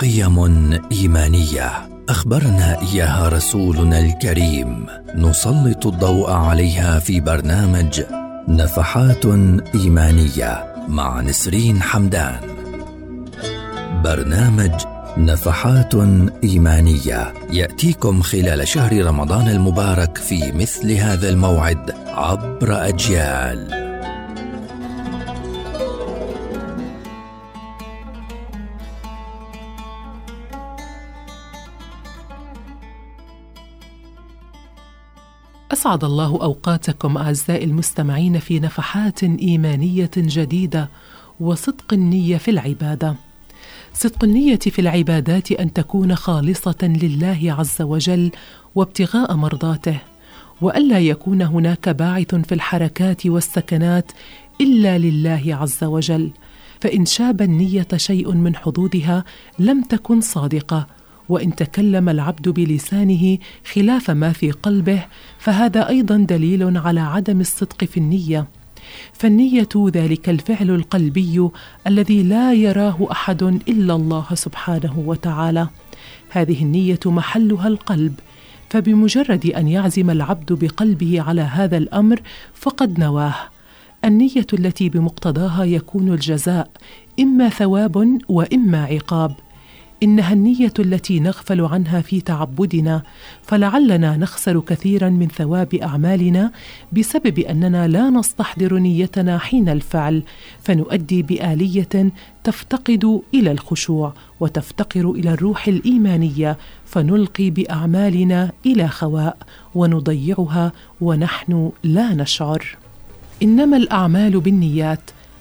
قيم إيمانية. أخبرنا إياها رسولنا الكريم. نسلط الضوء عليها في برنامج نفحات إيمانية مع نسرين حمدان. برنامج نفحات إيمانية يأتيكم خلال شهر رمضان المبارك في مثل هذا الموعد عبر أجيال. أسعد الله أوقاتكم أعزائي المستمعين في نفحات إيمانية جديدة وصدق النية في العبادة. صدق النية في العبادات أن تكون خالصة لله عز وجل وابتغاء مرضاته والا يكون هناك باعث في الحركات والسكنات إلا لله عز وجل فإن شاب النية شيء من حظوظها لم تكن صادقة وإن تكلم العبد بلسانه خلاف ما في قلبه فهذا أيضا دليل على عدم الصدق في النية. فالنية ذلك الفعل القلبي الذي لا يراه أحد إلا الله سبحانه وتعالى. هذه النية محلها القلب فبمجرد أن يعزم العبد بقلبه على هذا الأمر فقد نواه. النية التي بمقتضاها يكون الجزاء إما ثواب وإما عقاب. إنها النية التي نغفل عنها في تعبدنا فلعلنا نخسر كثيرا من ثواب أعمالنا بسبب أننا لا نستحضر نيتنا حين الفعل فنؤدي بآلية تفتقد إلى الخشوع وتفتقر إلى الروح الإيمانية فنلقي بأعمالنا إلى خواء ونضيعها ونحن لا نشعر. إنما الأعمال بالنيات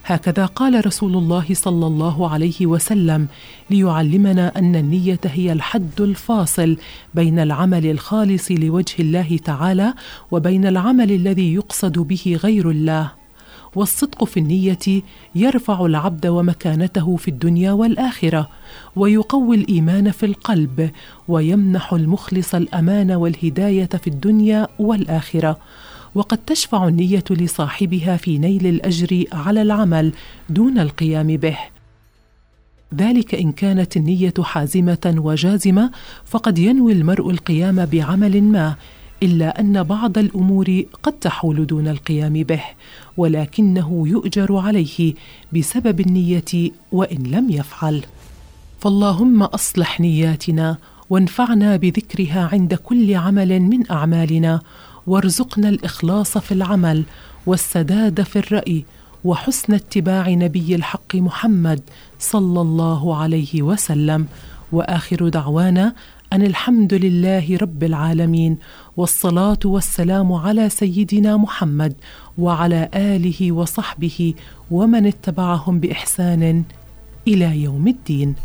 هكذا قال رسول الله صلى الله عليه وسلم ليعلمنا أن النية هي الحد الفاصل بين العمل الخالص لوجه الله تعالى وبين العمل الذي يقصد به غير الله. والصدق في النية يرفع العبد ومكانته في الدنيا والآخرة ويقوي الإيمان في القلب ويمنح المخلص الأمان والهداية في الدنيا والآخرة. وقد تشفع النية لصاحبها في نيل الأجر على العمل دون القيام به. ذلك إن كانت النية حازمة وجازمة فقد ينوي المرء القيام بعمل ما إلا أن بعض الأمور قد تحول دون القيام به ولكنه يؤجر عليه بسبب النية وإن لم يفعل. فاللهم أصلح نياتنا وانفعنا بذكرها عند كل عمل من أعمالنا وارزقنا الإخلاص في العمل والسداد في الرأي وحسن اتباع نبي الحق محمد صلى الله عليه وسلم. وآخر دعوانا أن الحمد لله رب العالمين والصلاة والسلام على سيدنا محمد وعلى آله وصحبه ومن اتبعهم بإحسان إلى يوم الدين.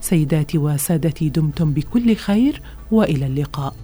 سيداتي وسادتي دمتم بكل خير وإلى اللقاء.